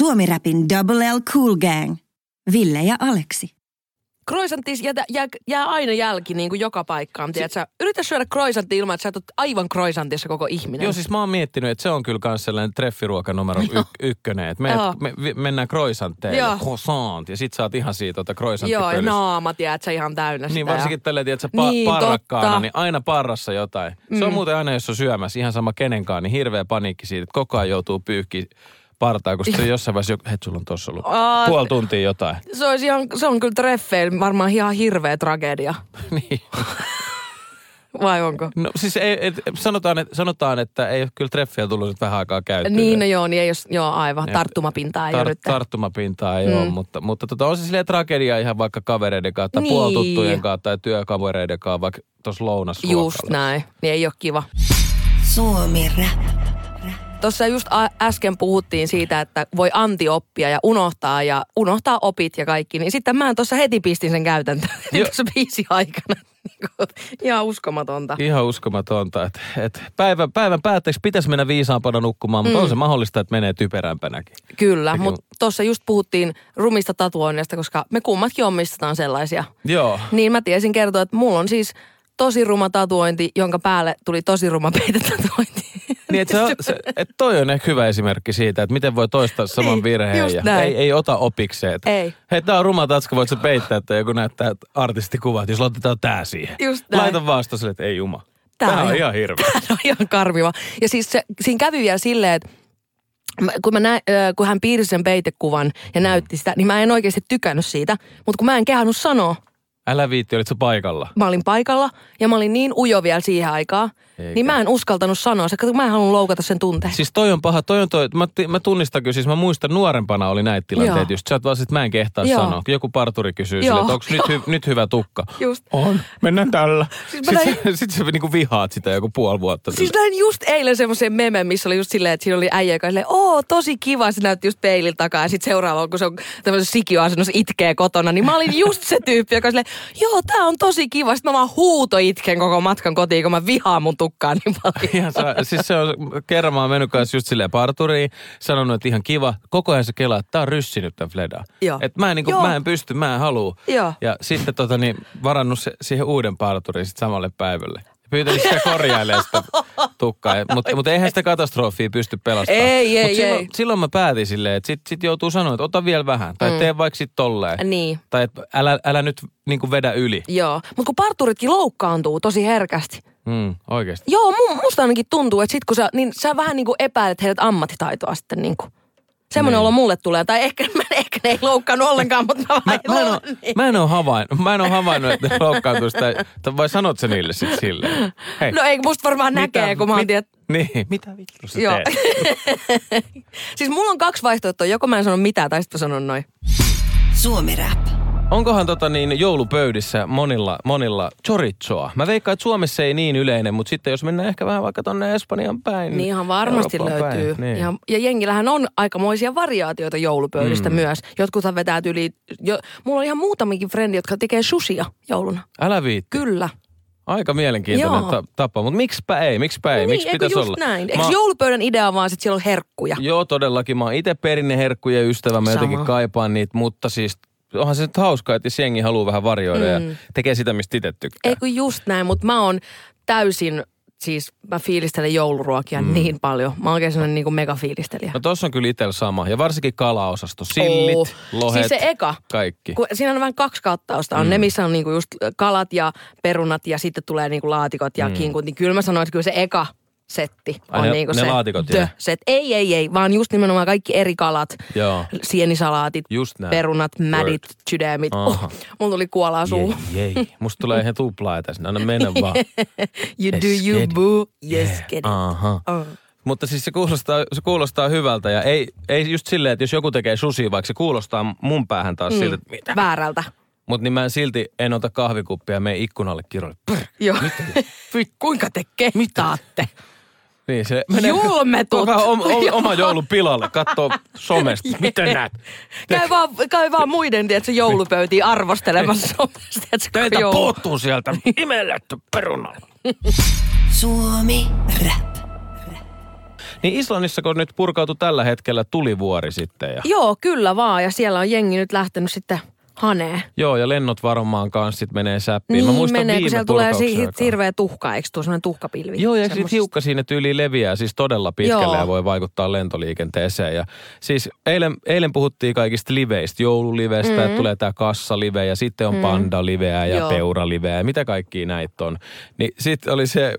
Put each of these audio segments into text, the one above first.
Suomi-räpin Double L Cool Gang. Ville ja Aleksi. Croissantis jää, jää, jää aina jälki niin kuin joka paikkaan. Si- Yritä syödä croissantti ilman, että sä et aivan croissantissa koko ihminen. Joo, siis mä oon miettinyt, että se on kyllä myös sellainen treffiruoka numero y- ykkönen. Että me, me, me, mennään croissantteille, croissant, ja sit saat ihan siitä tota Joo, ja naama, tiedät sä ihan täynnä Niin, sitä varsinkin tälleen, että sä pa- niin, parrakkaana, totta. niin aina parrassa jotain. Mm. Se on mm. muuten aina, jos on syömässä, ihan sama kenenkaan, niin hirveä paniikki siitä, että koko ajan joutuu pyyhkiä partaa, kun se jossain vaiheessa, hei sulla on tossa ollut Aa, puoli tuntia jotain. Se, olisi ihan, se on kyllä treffeillä varmaan ihan hirveä tragedia. niin. Vai onko? No siis ei, et, sanotaan, että, sanotaan, että ei ole kyllä treffiä tullut nyt vähän aikaa käyttöön. Niin, no joo, niin ei jos, joo aivan, tarttumapintaa ei tar- ole. Tarttumapintaa ei mm. ole, mutta, mutta tota, on se silleen tragedia ihan vaikka kavereiden kanssa tai niin. puoltuttujen kanssa tai työkavereiden kanssa vaikka tuossa lounasluokalla. Just näin, niin ei ole kiva. Suomi rap. Tuossa just äsken puhuttiin siitä, että voi antioppia ja unohtaa ja unohtaa opit ja kaikki. Niin sitten mä tuossa heti pistin sen käytäntöön tuossa biisi aikana. Ihan uskomatonta. Ihan uskomatonta. Että et päivän, päivän päätteeksi pitäisi mennä viisaampana nukkumaan, mutta mm. on se mahdollista, että menee typerämpänäkin. Kyllä, mutta tuossa just puhuttiin rumista tatuoinnista, koska me kummatkin omistetaan sellaisia. Joo. Niin mä tiesin kertoa, että mulla on siis tosi ruma tatuointi, jonka päälle tuli tosi ruma peitetatuointi. Niin, että se, se, et toi on ehkä hyvä esimerkki siitä, että miten voi toistaa saman niin, virheen ja ei, ei ota opikseen. Ei. Hei, tää on ruma tatska, voit sä peittää, että joku näyttää artistikuvat, jos laitetaan tää siihen. Just näin. Laita vasta sille, että ei juma. Tää, tää on, ihan hirveä. Tää on ihan karmiva. Ja siis se, siinä kävi vielä silleen, että kun, mä nä, kun hän piirsi sen peitekuvan ja näytti sitä, niin mä en oikeasti tykännyt siitä. Mutta kun mä en kehannut sanoa, Älä viitti, olit sä paikalla? Mä olin paikalla ja mä olin niin ujo vielä siihen aikaan. Eikä. Niin mä en uskaltanut sanoa se, kun mä en halunnut loukata sen tunteen. Siis toi on paha, toi on toi, mä, mä tunnistan kyllä, siis mä muistan nuorempana oli näitä tilanteita Joo. just. Sä oot vaan sit, mä en kehtaa Joo. sanoa. Joku parturi kysyy sille, että onko nyt, hy, nyt hyvä tukka? Just. On, mennään tällä. Siis Sitten näin... sit sä niinku vihaat sitä joku puoli vuotta. Siis näin just eilen semmoisen meme, missä oli just silleen, että siinä oli äijä, joka oli oo tosi kiva, se näytti just peilin takaa. Ja sitten seuraava, kun se on tämmöisessä sikioasennossa itkee kotona, niin mä olin just se tyyppi, joka silleen, joo, tää on tosi kiva. Sitten mä vaan huuto itken koko matkan kotiin, kun mä vihaan mun tukkaa niin paljon. Ihan sa- siis se on, kerran mä oon mennyt kanssa just silleen parturiin, sanonut, että ihan kiva. Koko ajan se kelaa, että tää on ryssinyt tämän Fleda. Että mä en, niin kuin, mä en pysty, mä en halua. Joo. Ja sitten tota, niin, varannut se, siihen uuden parturiin sit samalle päivälle pyytänyt sitä korjailemaan sitä tukkaa. Mutta mut eihän sitä katastrofia pysty pelastamaan. Ei, ei, Mut silloin, ei. silloin mä päätin silleen, että sit, sit joutuu sanoa, että ota vielä vähän. Tai mm. tee vaikka sit tolleen. Niin. Tai että älä, älä nyt niinku vedä yli. Joo, mutta kun parturitkin loukkaantuu tosi herkästi. Mm, oikeasti. Joo, musta ainakin tuntuu, että sit kun sä, niin sä vähän niinku epäilet heidät ammattitaitoa sitten niinku. Semmoinen niin. olo mulle tulee. Tai ehkä, mä, ehkä ne ei loukkaannut ollenkaan, mutta mä, mä, mä, en ole, niin. mä, en ole havainnut, mä en ole havainnut, että ne loukkaantuu sitä. Vai sanot sä niille sitten silleen? Hei, no ei, musta varmaan mitä, näkee, kun mä oon tiedät... Niin, mitä vittu sä Joo. siis mulla on kaksi vaihtoehtoa. Joko mä en sano mitään, tai sitten sanon noin. Suomi Rap. Onkohan tota niin joulupöydissä monilla, monilla chorizoa? Mä veikkaan, että Suomessa ei niin yleinen, mutta sitten jos mennään ehkä vähän vaikka tonne Espanjan päin. Niin ihan varmasti Euroopan löytyy. Päin, niin. ja, ja jengillähän on aikamoisia variaatioita joulupöydistä mm. myös. Jotkut vetää yli, jo, mulla on ihan muutamikin frendi, jotka tekee susia jouluna. Älä viitti. Kyllä. Aika mielenkiintoinen ta- tapa, mutta miksipä ei, miksipä ei, no niin, miksi pitäisi just olla? näin. Eikö mä... joulupöydän idea vaan, että siellä on herkkuja? Joo, todellakin. Mä oon itse perinneherkkujen ystävä, mä Sama. jotenkin kaipaan niitä, mutta siis onhan se nyt hauskaa, että jengi haluaa vähän varjoida mm. ja tekee sitä, mistä itse tykkää. Ei kun just näin, mutta mä oon täysin siis mä fiilistelen jouluruokia mm. niin paljon. Mä oon oikein sellainen niin megafiilistelijä. No tossa on kyllä itsellä sama. Ja varsinkin kalaosasto. Sillit, oh. lohet, Siis se eka. Kaikki. Kun siinä on vain kaksi kattausta. On mm. ne, missä on niinku just kalat ja perunat ja sitten tulee niinku laatikot ja mm. kinkut. Niin kyllä mä sanoin, että kyllä se eka setti on Ai, niinku ne se laatikot the set. Ei, ei, ei, vaan just nimenomaan kaikki eri kalat. Joo. Sienisalaatit, just perunat, mädit, sydämit. Oh, mulla tuli kuolaa suu. Jei, jei. Musta tulee ihan tuplaa tässä. Anna mennä vaan. you yes, do you boo. Yes, yeah. get it. Aha. Oh. Mutta siis se kuulostaa, se kuulostaa hyvältä ja ei, ei just silleen, että jos joku tekee susi, vaikka se kuulostaa mun päähän taas mm. siltä, että mitä? Väärältä. Mutta niin mä en silti en ota kahvikuppia ja mene ikkunalle kirjoille. Joo. Kuinka te kehtaatte? Niin se menee Julmetut. Om, om, oma joulun pilalle, katsoo somesta. Miten näet? Käy vaan, käy vaan muiden, tiedätkö, joulupöytiin arvostelemassa somesta. Teiltä puuttuu sieltä imelletty perunalla. Suomi Rap. Niin Islannissa, kun nyt purkautui tällä hetkellä tulivuori sitten. Ja... Joo, kyllä vaan. Ja siellä on jengi nyt lähtenyt sitten hanee. Joo, ja lennot varmaan kanssa sitten menee säppiin. Niin Mä muistan menee, kun siellä tulee si- hirveä tuhka, eikö tuo sellainen tuhkapilvi? Joo, ja sitten hiukka siinä tyyli leviää siis todella pitkälle Joo. ja voi vaikuttaa lentoliikenteeseen. Ja siis eilen, eilen puhuttiin kaikista liveistä, joululiveistä, mm-hmm. että tulee tämä kassalive ja sitten on mm. pandaliveä ja Joo. peuraliveä ja mitä kaikkia näitä on. Niin sitten oli se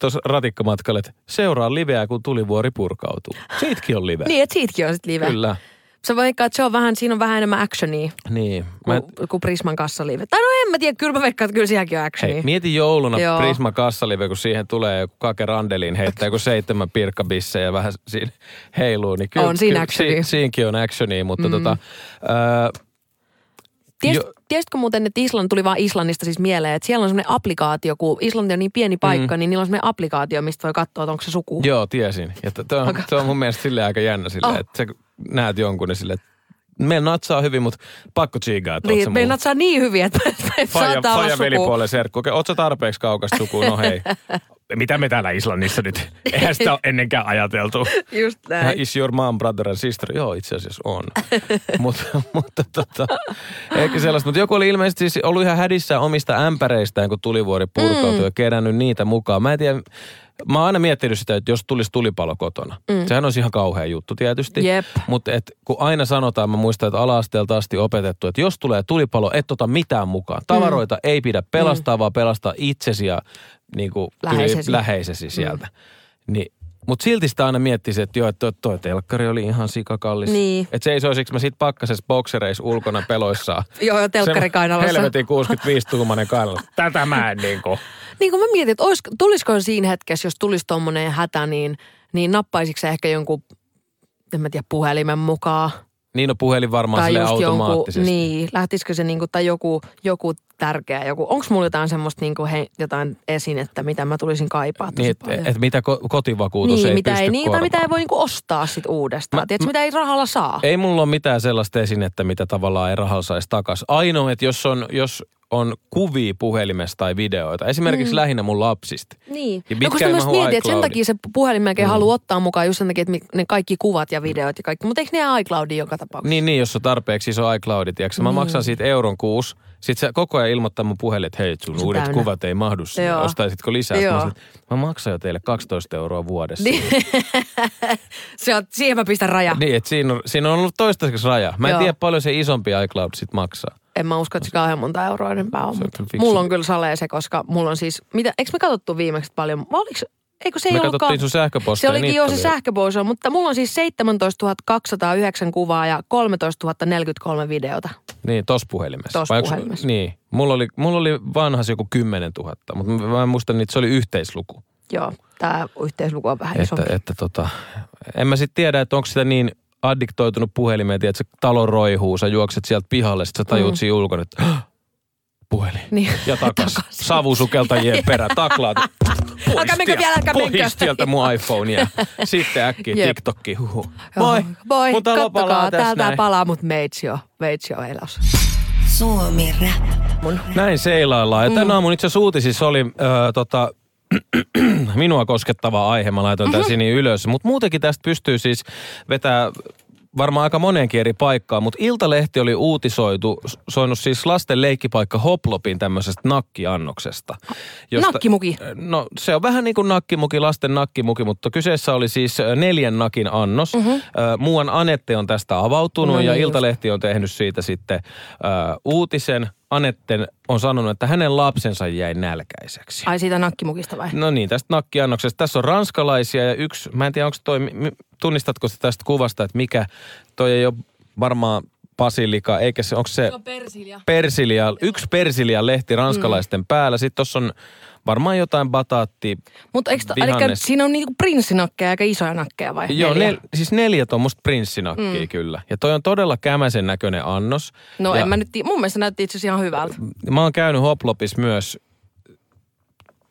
tuossa ratikkamatkalle, että seuraa liveä, kun tulivuori purkautuu. Siitäkin on live. niin, että siitäkin on sitten live. Kyllä. Se vaikka, että se on vähän, siinä on vähän enemmän actionia. Niin. Mä... Kuin, kuin Prisman kassalive. Tai no en mä tiedä, kyllä mä veikkaan, että kyllä sielläkin on actionia. Hei, mieti jouluna Joo. Prisman kassalive, kun siihen tulee joku kake randeliin, heittää joku seitsemän pirkkabisse ja vähän siinä heiluu. Niin kyllä, on siinä actionia. Si, siinäkin on actionia, mutta mm. tota... Äh, Ties, jo. Tiesitkö muuten, että Islanti tuli vaan Islannista siis mieleen, että siellä on semmoinen applikaatio, kun Islanti on niin pieni paikka, mm. niin niillä on semmoinen applikaatio, mistä voi katsoa, että onko se suku. Joo, tiesin. Ja to, on, to on mun mielestä silleen aika jännä silleen, oh. että sä näet jonkun niin silleen, että meillä natsaa hyvin, mutta pakko tsiigaa, että niin, meillä natsaa niin hyvin, että saattaa faija olla velipuolen serkku. Okei, ootko tarpeeksi kaukasta sukuun? No hei. Mitä me täällä Islannissa nyt? Eihän sitä ole ennenkään ajateltu. Just näin. Is your mom, brother and sister? Joo, itse asiassa on. mutta, mutta tota, ehkä sellaista. Mutta joku oli ilmeisesti siis ollut ihan hädissä omista ämpäreistään, kun tulivuori purkautui mm. ja kerännyt niitä mukaan. Mä en tiedä, Mä oon aina miettinyt sitä, että jos tulisi tulipalo kotona. Mm. Sehän olisi ihan kauhea juttu tietysti. Jep. Mutta kun aina sanotaan, mä muistan, että ala-asteelta asti opetettu, että jos tulee tulipalo, et ota mitään mukaan. Tavaroita mm. ei pidä pelastaa, mm. vaan pelastaa itsesi ja niin kuin läheisesi. läheisesi sieltä. Mm. Niin mutta silti sitä aina miettisi, että joo, että toi telkkari oli ihan sikakallis. Niin. Että seisoisiko mä sit pakkasessa boksereissa ulkona peloissaan. joo, jo telkkari kainalossa. Helvetin 65-tuumainen kainalo. Tätä mä en niinku. niin kuin mä mietin, että olis, tulisiko siinä hetkessä, jos tulisi tommonen hätä, niin, niin nappaisiko se ehkä jonkun, en mä tiedä, puhelimen mukaan. Niin no puhelin varmaan tai sille automaattisesti. Jonkun, niin, lähtisikö se niinku, tai joku, joku tärkeä, joku, onko mulla jotain semmoista niinku he, jotain esinettä, mitä mä tulisin kaipaa Niin, että et mitä ko- kotivakuutus niin, ei mitä pysty ei, niin, tai mitä ei voi niinku ostaa sit uudestaan. Mä, Tiedätkö, mitä ei rahalla saa? Ei mulla ole mitään sellaista esinettä, mitä tavallaan ei rahalla saisi takas. Ainoa, että jos on, jos on kuvia puhelimesta tai videoita. Esimerkiksi mm. lähinnä mun lapsista. Niin. Ja no kun mä myös mietin, että sen takia se puhelin melkein mm. haluaa ottaa mukaan just sen takia, että ne kaikki kuvat ja videot ja kaikki. Mutta eikö ne iCloudin joka tapauksessa? Niin, niin jos on tarpeeksi iso iCloud, tiedätkö? Mä mm. maksan siitä euron kuusi. Sitten se koko ajan ilmoittaa mun puhelle, että hei, sun uudet täynnä. kuvat ei mahdu sinne. Ostaisitko lisää? Joo. Mä, sanoin, mä maksan jo teille 12 euroa vuodessa. Niin. se on, siihen mä pistän raja. Niin, että siinä on, siinä on ollut toistaiseksi raja. Mä en Joo. tiedä paljon se isompi iCloud sit maksaa en mä usko, että se kauhean monta euroa enempää on. on mulla on kyllä salee se, koska mulla on siis, mitä, eikö me katsottu viimeksi paljon, oliko, eikö se me ei katsottiin sun sähköpostia. Se olikin jo se sähköposti, mutta mulla on siis 17 209 kuvaa ja 13 043 videota. Niin, tos puhelimessa. Tos puhelimessa. Niin, mulla oli, mulla oli vanhas joku 10 000, mutta mä en muista, että se oli yhteisluku. Joo, tämä yhteisluku on vähän isompi. Että, että tota, en mä sitten tiedä, että onko sitä niin addiktoitunut puhelimeen, että se talo roihuu, sä juokset sieltä pihalle, sit sä tajuut mm. siinä ulkona, että puhelin. Niin. Ja takas. takas. Savusukeltajien perä, taklaat. Älkää menkö vielä, älkää menkö. sieltä mun iPhonea. Sitten äkkiä yep. TikTokki. Huhu. Moi. Moi. Mun talo palaa täältä palaa, mut meitsi jo. Meitsi jo elos. Suomi Rap. Näin seilaillaan. Ja tänä mm. aamun itse asiassa uutisissa oli äh, tota, minua koskettava aihe. Mä laitoin mm-hmm. tämän ylös. Mutta muutenkin tästä pystyy siis vetää varmaan aika moneenkin eri paikkaan, mutta Iltalehti oli uutisoitu, soinut siis lasten leikkipaikka Hoplopin tämmöisestä nakkiannoksesta. Josta, nakkimuki? No se on vähän niin kuin nakkimuki, lasten nakkimuki, mutta kyseessä oli siis neljän nakin annos. Mm-hmm. Muuan Anette on tästä avautunut no niin, ja Iltalehti on tehnyt siitä sitten uh, uutisen. Anetten on sanonut, että hänen lapsensa jäi nälkäiseksi. Ai siitä nakkimukista vai? No niin, tästä nakkiannoksesta. Tässä on ranskalaisia ja yksi, mä en tiedä onko toi, tunnistatko se tästä kuvasta, että mikä, toi ei ole varmaan basilika, eikä se, onko se... Se on persilia. Persilia, yksi persilia lehti ranskalaisten mm. päällä. Sitten tuossa on varmaan jotain bataatti. Mutta eikö eli siinä on niinku prinssinakkeja aika isoja nakkeja vai? Joo, neljä? Nel, siis neljä tuommoista prinssinakkia mm. kyllä. Ja toi on todella kämäsen näköinen annos. No ja en mä nyt, mun mielestä näytti itse asiassa ihan hyvältä. Mä oon käynyt Hoplopis myös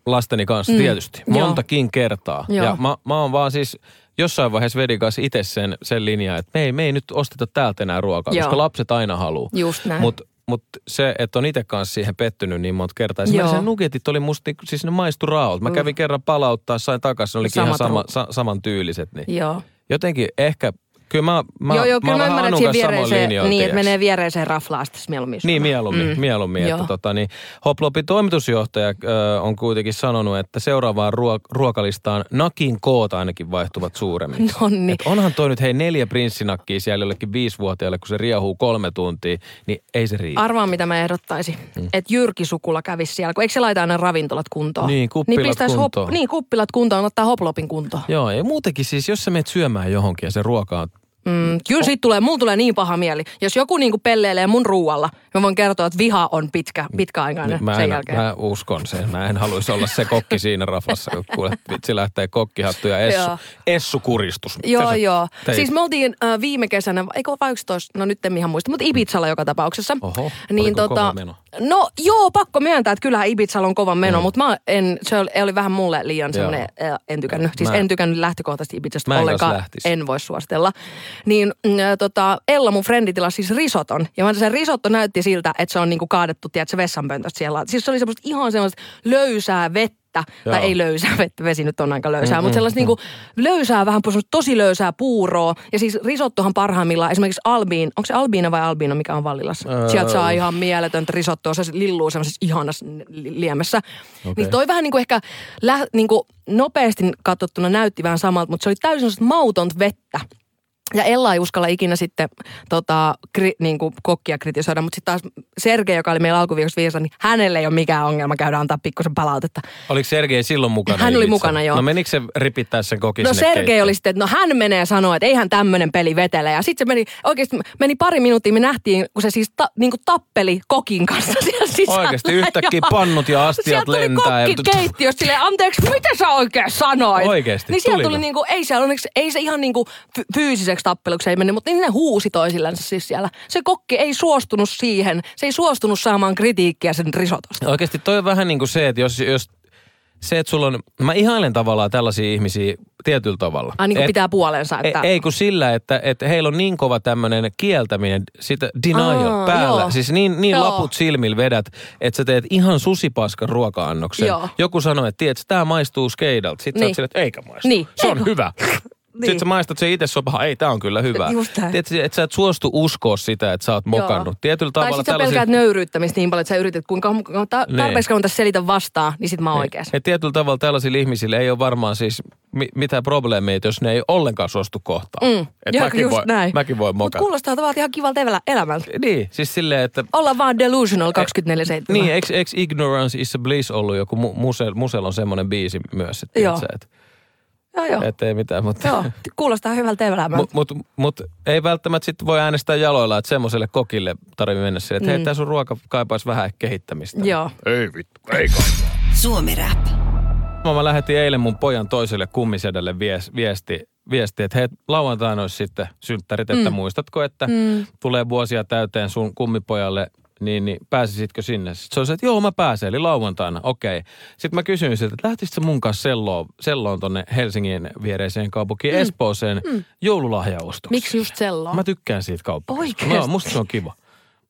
lasteni kanssa mm. tietysti, montakin Joo. kertaa. Joo. Ja mä, mä oon vaan siis jossain vaiheessa vedin kanssa itse sen, sen linjan, että me ei, me ei nyt osteta täältä enää ruokaa, Joo. koska lapset aina haluaa. Just näin. Mutta mutta se, että on itse kanssa siihen pettynyt niin monta kertaa. Esimerkiksi nugetit oli musta, niinku- siis ne maistu raot. Mä mm. kävin kerran palauttaa, sain takaisin, ne olikin ihan sama, sa, saman tyyliset. Niin. Joo. Jotenkin ehkä Kyllä mä, mä, joo, joo, kyllä mä, mä ymmärrän, että viereiseen, niin, että menee viereiseen raflaan sitten mieluummin. Niin, mieluummin, mm. mieluummin että tota, niin, Hoplopin toimitusjohtaja äh, on kuitenkin sanonut, että seuraavaan ruok- ruokalistaan nakin koot ainakin vaihtuvat suuremmin. Nonni. onhan toi nyt, hei neljä prinssinakkia siellä jollekin viisivuotiaalle, kun se riehuu kolme tuntia, niin ei se riitä. Arvaa, mitä mä ehdottaisin. Mm. Että Jyrki Sukula kävisi siellä, kun eikö se laita aina ravintolat kuntoon? Niin, kuppilat niin kuntoon. Hop, niin, kuppilat kuntoon, ottaa hoplopin kuntoon. Joo, ja muutenkin siis, jos sä menet syömään johonkin ja se ruoka on Mm, kyllä siitä tulee, mulla tulee niin paha mieli. Jos joku niinku pelleilee mun ruualla, mä voin kertoa, että viha on pitkä, pitkäaikainen mä sen jälkeen. Mä uskon sen. Mä en haluaisi olla se kokki siinä rafassa, kun kuule, vitsi lähtee kokkihattu ja essu, essu kuristus. Joo, joo. Teit? Siis me oltiin äh, viime kesänä, eikö vai 11, no nyt en ihan muista, mutta Ibizalla joka tapauksessa. Oho, niin, tota, meno? No joo, pakko myöntää, että kyllähän Ibizalla on kova meno, mm. mutta mä en, se oli, oli vähän mulle liian semmoinen, en tykännyt. Siis mä, en tykännyt lähtökohtaisesti Ibizasta ollenkaan. En voi suositella niin äh, tota, Ella mun frendi tilasi siis risoton. Ja se risotto näytti siltä, että se on niinku kaadettu, tiedätkö, vessanpöntöstä siellä. Siis se oli semmoista ihan semmoista löysää vettä Joo. tai ei löysää vettä, vesi nyt on aika löysää, mm-hmm. mutta sellaista mm. niinku löysää, vähän tosi löysää puuroa. Ja siis risottohan parhaimmillaan, esimerkiksi Albiin, onko se Albiina vai Albino, mikä on Vallilassa? Öö. Sieltä saa ihan mieletöntä risottoa, se lilluu semmoisessa ihanassa liemessä. Okay. Niin toi vähän niinku ehkä lä, niinku nopeasti katsottuna näytti vähän samalta, mutta se oli täysin mautonta vettä. Ja Ella ei uskalla ikinä sitten tota, kri, niin kuin kokkia kritisoida, mutta sitten taas Sergei, joka oli meillä alkuviikossa viikossa, niin hänelle ei ole mikään ongelma käydä antaa pikkusen palautetta. Oliko Sergei silloin mukana? Hän oli mukana, joo. No menikö se ripittää sen kokin No Sergei keittiin? oli sitten, että no hän menee sanoa, että eihän tämmöinen peli vetele. Ja sitten se meni, oikeasti meni pari minuuttia, me nähtiin, kun se siis ta, niin kuin tappeli kokin kanssa siellä sisällä. Oikeasti yhtäkkiä ja pannut ja astiat lentää. Sieltä tuli keittiöstä silleen, anteeksi, mitä sä oikein sanoit? Oikeasti, Niin sieltä tuli niin kuin, ei se, onneksi, ei se ihan niin kuin fyysiseksi tappeluksi ei mennyt, mutta niin ne huusi toisillensa siis siellä. Se kokki ei suostunut siihen, se ei suostunut saamaan kritiikkiä sen risotosta. Oikeasti toi on vähän niin kuin se, että jos, jos se, että sulla on, mä ihailen tavallaan tällaisia ihmisiä tietyllä tavalla. Ai niin kuin et, pitää puolensa. Että... Ei, ei kun sillä, että, että heillä on niin kova tämmöinen kieltäminen, sitä denial Aa, päällä. Joo. Siis niin, niin joo. laput silmillä vedät, että sä teet ihan susipaskan ruoka-annoksen. Joo. Joku sanoo, että tiedät, tämä maistuu skeidalta. Sitten niin. sä oot niin. sille, että eikä maistu. Niin. Se on hyvä. Niin. Sitten sä maistat se itse sopaha, ei tää on kyllä hyvä. Just Tiedätkö, että sä et suostu uskoa sitä, että sä oot mokannut. Joo. Tietyllä tavalla tai sit sä pelkäät nöyryyttämistä niin paljon, että sä yrität, kuinka ta- niin. tarpeeksi kauan tässä selitä vastaan, niin sit mä oon niin. oikeassa. Ja tietyllä tavalla tällaisilla ihmisillä ei ole varmaan siis mi- mitään probleemia, jos ne ei ollenkaan suostu kohtaan. Mm. Että mäkin, just voi, näin. mäkin voi mokata. Mutta kuulostaa tavallaan ihan kivalta elämältä. Niin, siis silleen, että... Olla vaan delusional 24-7. Niin, eikö, eikö Ignorance is a Bliss ollut joku, mu- Musel, Musel on semmoinen biisi myös, että, Joo. että Joo, joo. Että ei mitään, mutta... Joo, kuulostaa hyvältä elämältä. Mutta mut, mut, ei välttämättä sitten voi äänestää jaloilla, että semmoiselle kokille tarvii mennä siihen, että mm. hei, tämä sun ruoka kaipaisi vähän kehittämistä. Joo. Ei vittu, ei kaipaa. Suomi Rap. Mä lähetin eilen mun pojan toiselle kummisedälle viesti, viesti, että hei, lauantaina olisi sitten synttärit, että mm. muistatko, että mm. tulee vuosia täyteen sun kummipojalle niin, niin pääsisitkö sinne? Sitten se oli se, että joo mä pääsen, eli lauantaina, okei. Okay. Sitten mä kysyin siltä, että lähtisitkö mun kanssa selloon, selloon tonne Helsingin viereiseen kaupunkiin mm. Espooseen mm. joululahjaustoksi. Miksi just selloon? Mä tykkään siitä kaupungista. Oikeasti? No, musta se on kiva.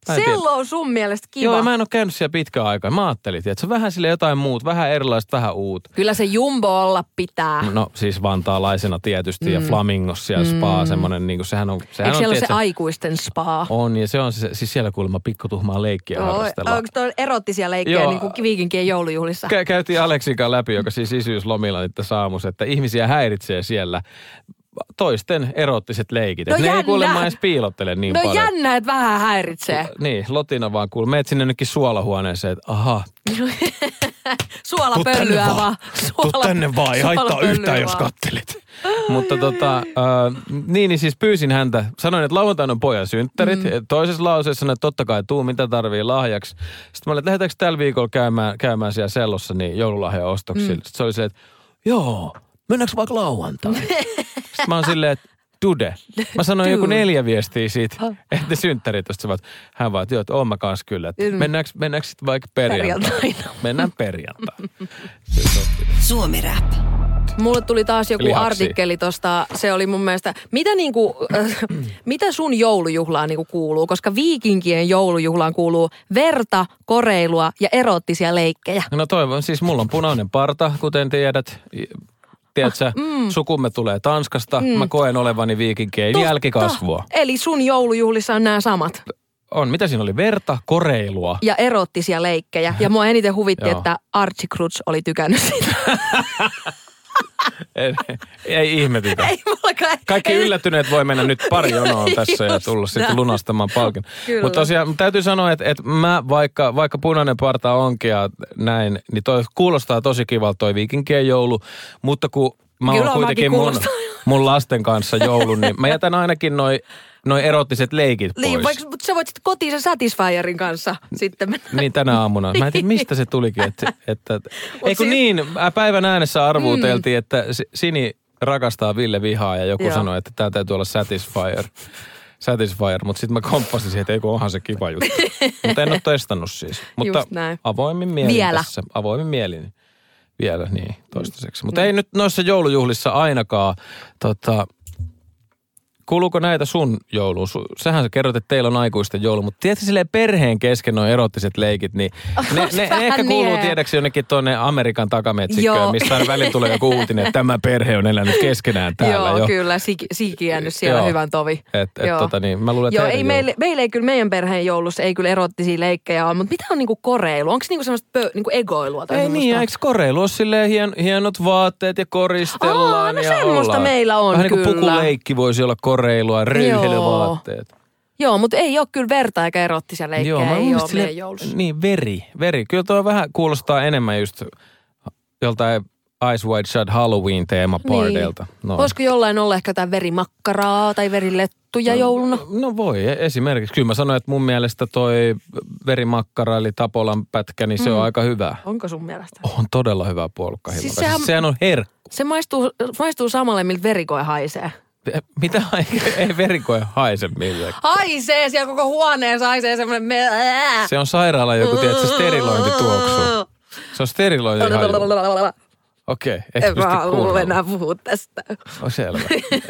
Sello on sun mielestä kiva. Joo, mä en ole käynyt siellä pitkään aikaa. Mä ajattelin, että se on vähän sille jotain muut, vähän erilaista, vähän uut. Kyllä se jumbo olla pitää. No siis vantaalaisena tietysti mm. ja Flamingos siellä mm. spa, semmoinen, niin kuin, sehän on... Sehän Eikö on, siellä tiedätkö, se aikuisten spa? On, ja se on siis, siis siellä kuulemma pikkutuhmaa leikkiä oh, harrastellaan. Onko tuo erottisia leikkejä Joo. niin kuin viikinkien joulujuhlissa? Kä- käytiin Aleksin kanssa läpi, joka siis isyyslomilla nyt saamus, että ihmisiä häiritsee siellä toisten erottiset leikit. No ne ei kuulemma edes piilottele niin no paljon. No jännä, että vähän häiritsee. Niin, Lotina vaan kuulee. Meet sinne nytkin suolahuoneeseen, että aha. Suolapölyä vaan. vaan. Suola, Tuu tänne vaan, ei haittaa yhtään, jos kattelit. Mutta tota, äh, niin, niin siis pyysin häntä. Sanoin, että lauantaina on pojan synttärit. Mm. Toisessa lauseessa sanoin, että totta kai tuu, mitä tarvii lahjaksi. Sitten mä olin, että lähdetäänkö tällä viikolla käymään, käymään siellä sellossa niin joululahjaostoksilla. Mm. Sitten se oli se, että joo, mennäänkö vaikka lauantaina? Sitten mä oon silleen, että Dude. Mä sanoin joku neljä viestiä siitä, että ne synttärit, josta hän vaan, että joo, että oon mä kans kyllä. Että mm. mennäänkö, mennäänkö sitten vaikka perjantaina? Mennään perjantaina. Suomi Rap. Mulle tuli taas joku Lihaksi. artikkeli tosta, se oli mun mielestä, mitä, niinku, äh, mitä sun joulujuhlaan niinku kuuluu? Koska viikinkien joulujuhlaan kuuluu verta, koreilua ja erottisia leikkejä. No toivon, siis mulla on punainen parta, kuten tiedät. Tiedätkö, mm. sukumme tulee Tanskasta, mm. mä koen olevani viikinkien jälkikasvua. Eli sun joulujuhlissa on nämä samat? On. Mitä siinä oli? Verta, koreilua. Ja erottisia leikkejä. Ja mua eniten huvitti, että Archie Cruz oli tykännyt siitä. ei, ei ihmetytä. Ei mullakaan. Kaikki ei. yllättyneet voi mennä nyt pari jonoa tässä ja tulla sitten lunastamaan palkin. Mutta tosiaan täytyy sanoa, että, että mä vaikka, vaikka punainen parta onkin ja näin, niin toi kuulostaa tosi kivalta toi viikinkien joulu. Mutta kun mä oon kuitenkin mun, mun lasten kanssa joulun, niin mä jätän ainakin noin noin erottiset leikit niin, pois. Niin, vaikka mutta sä voit sitten kotiin sen Satisfyerin kanssa sitten mennä. Niin, tänä aamuna. Mä en tiedä, mistä se tulikin. Että, että, ei kun niin, päivän äänessä arvuuteltiin, mm. että Sini rakastaa Ville vihaa ja joku Joo. sanoi, että tämä täytyy olla Satisfyer. Satisfyer, mutta sitten mä komppasin siihen, että ei onhan se kiva juttu. mutta en ole testannut siis. Mutta avoimin mielin Vielä. tässä. Avoimin mielin vielä, niin toistaiseksi. Mutta mm. ei nyt noissa joulujuhlissa ainakaan tota, Kuuluuko näitä sun jouluun? Sähän sä kerrot, että teillä on aikuisten joulu, mutta tiedätkö silleen perheen kesken noin erottiset leikit, niin ne, ne, ne ehkä kuuluu tiedäksi jonnekin tuonne Amerikan takametsikköön, missä aina välillä tulee joku uutinen, että tämä perhe on elänyt keskenään täällä Joo, jo. kyllä, Siki, jäänyt siellä Joo. hyvän tovi. Et, et, Joo. Tota niin, mä luulen, Joo, ei meille, meille, ei kyllä meidän perheen joulussa ei kyllä erottisia leikkejä ole, mutta mitä on niinku koreilu? Onko niinku semmoista pö, niinku egoilua tai Ei semmoista? niin, eikö koreilu ole silleen hien, hienot vaatteet ja koristellaan Aa, no ja semmoista ollaan. meillä on Vähän kyllä. niin kuin pukuleikki voisi olla koreilua, röyhelyvaatteet. Joo, mutta ei ole kyllä verta eikä erottisia leikkejä, Joo, mä ei ole sille, joulussa. Niin, veri, veri. Kyllä tuo vähän kuulostaa enemmän just joltain Ice White Shut Halloween teemapardeilta. Niin. No. Voisiko jollain olla ehkä jotain verimakkaraa tai verilettuja no, jouluna? No voi, e- esimerkiksi. Kyllä mä sanoin, että mun mielestä toi verimakkara eli Tapolan pätkä, niin se mm. on aika hyvä. Onko sun mielestä? On todella hyvä puolukka. Siis sehän, siis sehän on herkku. Se maistuu, maistuu samalle, miltä verikoe haisee. Mitä? Ei verikoe haise millään. Haisee, siellä koko huoneessa haisee semmoinen... Me- se on sairaala joku, tiedätkö, sterilointituoksu. Se on sterilointi. Okei. Okay, en mä halua enää puhua tästä. On selvä.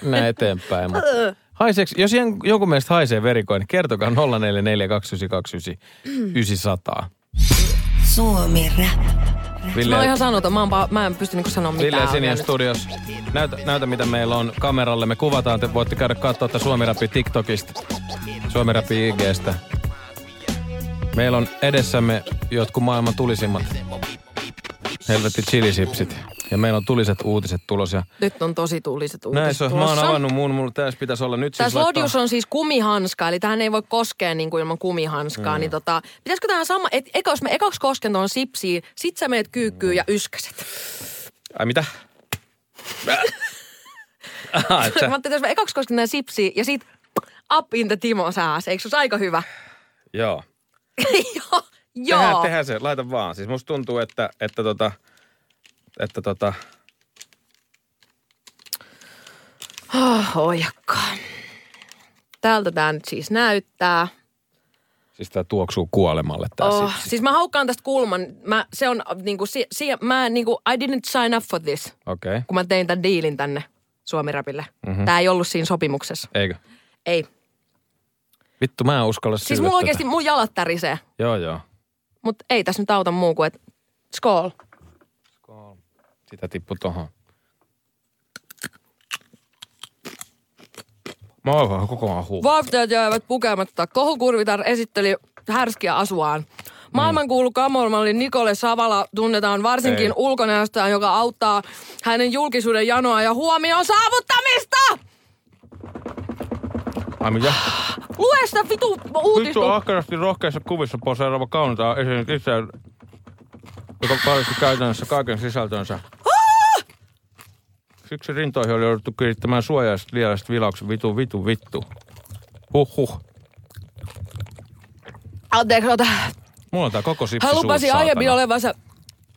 Näin eteenpäin. Mutta haiseeksi, jos joku mielestä haisee verikoin, niin kertokaa 044299 Suomi Rap. Ville, mä oon ihan sanoton, mä, oon, mä en pysty niinku sanoa mitään. Ville Sinien studios. Näytä, näytä, mitä meillä on kameralle. Me kuvataan, te voitte käydä katsoa että Suomi Rapi TikTokista, Suomi Rapi IGstä. Meillä on edessämme jotkut maailman tulisimmat helvetti chilisipsit. Ja meillä on tuliset uutiset tulos. Ja nyt on tosi tuliset uutiset Näin se on. Mä oon avannut mun, mulla tässä pitäisi olla nyt Tämä siis laittaa... on siis kumihanska, eli tähän ei voi koskea niin kuin ilman kumihanskaa. Mm. Niin tota, pitäisikö tähän sama, että ekos me ekaks kosken tuon sipsiin, sit sä meet kyykkyyn ja yskäset. Ai mitä? Aha, sä... Mä ajattelin, että ekaks kosken tähän sipsiin ja sit up in the Timo sääs. Eikö se aika hyvä? Joo. Joo. Joo. Tehdään, tehdään se, laita vaan. Siis musta tuntuu, että, että tota, että tota... Oh, ojakka. Täältä tämä nyt siis näyttää. Siis tämä tuoksuu kuolemalle tää oh, Siis mä haukkaan tästä kulman. Mä, se on niinku, si, si, mä niinku, I didn't sign up for this. Okei. Okay. Kun mä tein tämän diilin tänne Suomirapille. Mm-hmm. Tää ei ollut siinä sopimuksessa. Eikö? Ei. Vittu, mä en uskalla Siis mulla oikeasti mun jalat tärisee. Joo, joo. Mut ei tässä nyt auta muu kuin, että skool. Sitä tippu tohon. Mä oon kokonaan huu. Vaatteet jäivät pukematta. Kohukurvitar esitteli härskiä asuaan. Maailmankuulu kamormalli Nikole Savala tunnetaan varsinkin Ei. ulkonäöstään, joka auttaa hänen julkisuuden janoa ja huomioon saavuttamista! Ai mitä? Lue sitä vitu uutista. Vittu ahkerasti rohkeissa kuvissa poseeraava kaunitaan esiin itse, joka paljasti käytännössä kaiken sisältönsä. Siksi rintoihin oli jouduttu kirittämään suojaiset lieläiset vilaukset vitu, vitu, vittu. Huh, huh. Anteeksi, ota. Mulla on tää koko sipsi Hän lupasi aiemmin olevansa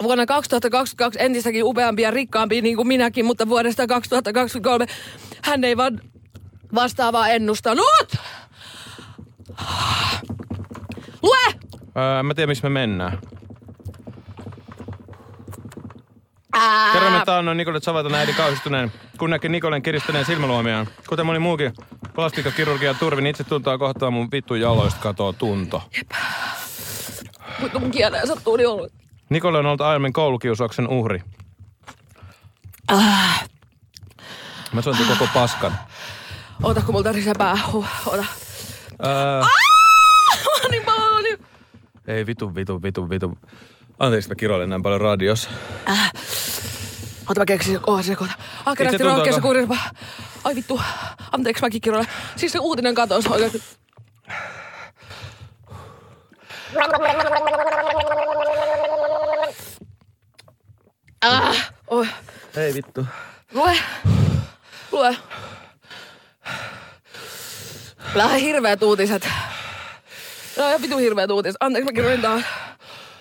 vuonna 2022 entistäkin upeampi ja rikkaampi niin kuin minäkin, mutta vuodesta 2023 hän ei vaan vastaavaa ennustanut. Lue! Öö, mä tiedän, missä me mennään. Kerromme taannoin Nikolet Savaton äidin kauhistuneen, kun näki Nikolen kiristäneen silmäluomiaan. Kuten moni muukin plastikkakirurgia turvin itse tuntoa kohtaa mun vittu jaloista katoo tunto. Jep. Mutta mun kieleen sattuu niin ollut. Nikole on ollut aiemmin koulukiusauksen uhri. Ah. Mä soitin koko paskan. Ota, kun multa risee pää. Huh, ota. Ää... Ah! niin paljon. Ei vitu, vitu, vitu, vitu. Anteeksi, mä kiroilen näin paljon radiossa. Äh. Ota mä keksin, oh se kohta. Ahkeratti rohkeassa kuurin. Ai vittu, anteeksi mäkin kiroilen. Siis se uutinen katosi oikeasti. Ah, oi. Ei vittu. Lue. Lue. Lähde hirveät uutiset. Ihan vitu hirveät uutiset. Anteeksi, mä kirjoitin taas.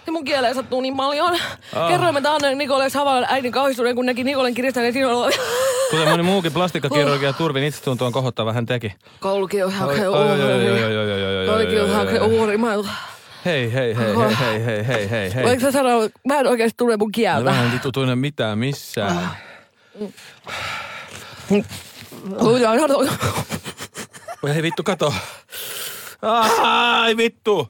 Ja mun kieleen sattuu niin paljon. Oh. Kerroimme taanne Nikole Savalan äidin kauhistuneen, kun näki Nikolen kiristäneen sinulla. Kuten moni muukin plastikkakirurgia Turvin itsetunto on kohottava, hän teki. Koulukiusauksen uhri. Koulukiusauksen uhri. Hei, hei, hei, hei, hei, hei, hei, hei, hei. Voinko sä sanoa, mä en oikeasti tule mun kieltä. Mä en tunne mitään missään. Hei vittu, kato. Ai vittu.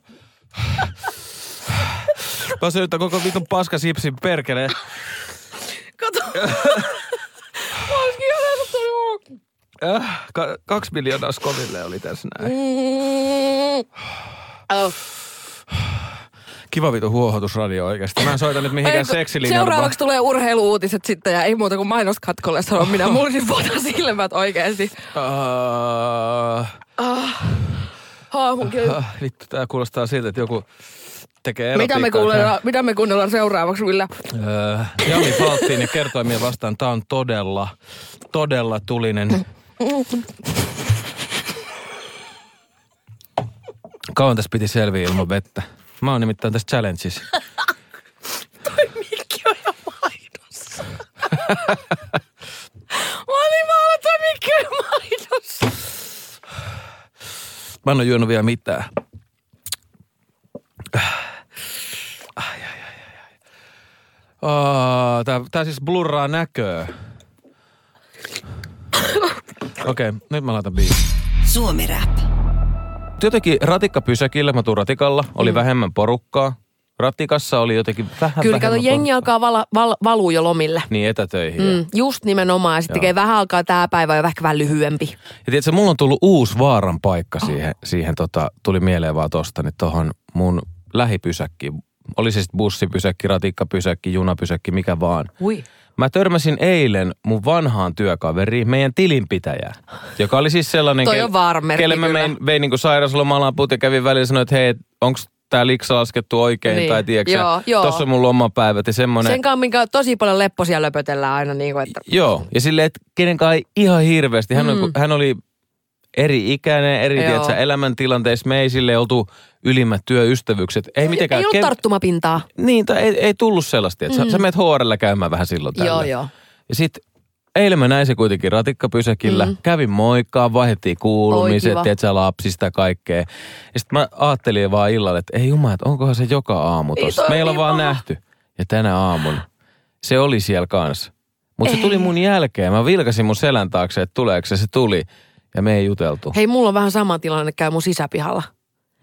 Mä syytän koko vitun paska sipsin perkeleen. Kato. Mä olisikin äh, ka- kaksi miljoonaa skoville oli tässä näin. Mm. Oh. Kiva vitu huohotusradio oikeasti. Mä en soita nyt mihinkään seksilinjalle. Seuraavaksi tulee urheiluutiset sitten ja ei muuta kuin mainoskatkolle sanon minä. Mulla siis vuotaa silmät oikeasti. Uh, uh. Oh, mun uh, vittu, tää kuulostaa siltä, että joku tekee mitä me, kuunnellaan, mitä me kuunnellaan seuraavaksi, Ville? Öö, Jami Falttiin ja kertoimia vastaan. Tää on todella, todella tulinen. Kauan tässä piti selviä ilman vettä. Mä oon nimittäin tässä challengeissa. Toi mikki on jo maidossa. Mä olin vaan, että mikki on maidossa. Mä en oo juonut vielä mitään. Oh, tää, tää siis blurraa näköä. Okei, okay, nyt mä laitan biisi. Suomi Rap. Jotenkin ratikkapysäkillä, mä tuun ratikalla, oli mm. vähemmän porukkaa. Ratikassa oli jotenkin vähän Kyllä, kato, jengi alkaa vala, val, valuu jo lomille. Niin, etätöihin. Mm, just nimenomaan. Ja sitten tekee vähän alkaa tää päivä jo vähän, vähän lyhyempi. Ja tiedätkö, mulla on tullut uusi vaaran paikka oh. siihen, siihen tota, tuli mieleen vaan tosta, niin tohon mun lähipysäkkiin oli se sitten bussipysäkki, ratikkapysäkki, junapysäkki, mikä vaan. Ui. Mä törmäsin eilen mun vanhaan työkaveriin, meidän tilinpitäjää, joka oli siis sellainen, Toi on kelle mä vein, vein niin sairauslomalaan ja kävin välillä sanoin, että hei, onko tämä liksa laskettu oikein niin. tai tiedätkö joo, joo. tossa on mun lomapäivät ja semmoinen. Sen kanssa, minkä tosi paljon lepposia löpötellään aina niin kuin, että... Joo, ja silleen, että kenenkaan ei ihan hirveästi. Hän, mm. on, hän oli eri ikäinen, eri tiedätkö, elämäntilanteissa. Me ei sille oltu ylimmät työystävyykset. Ei, mitenkään ei ollut kev... tarttumapintaa. Niin, tai ei, ei tullut sellaista. Että mm. sä, sä menet HRllä käymään vähän silloin tällä. Joo, joo. Ja sitten eilen mä näin se kuitenkin ratikkapysäkillä. Mm. Kävin moikkaa, vaihdettiin kuulumiset, tiedätkö, lapsista kaikkea. Ja sitten mä ajattelin vaan illalla, että ei jumala, että onkohan se joka aamu tossa. Meillä on vaan nähty. Ja tänä aamun se oli siellä kanssa. Mutta se tuli mun jälkeen. Mä vilkasin mun selän taakse, että tuleeko se. Se tuli. Ja me ei juteltu. Hei, mulla on vähän sama tilanne, käy mun sisäpihalla.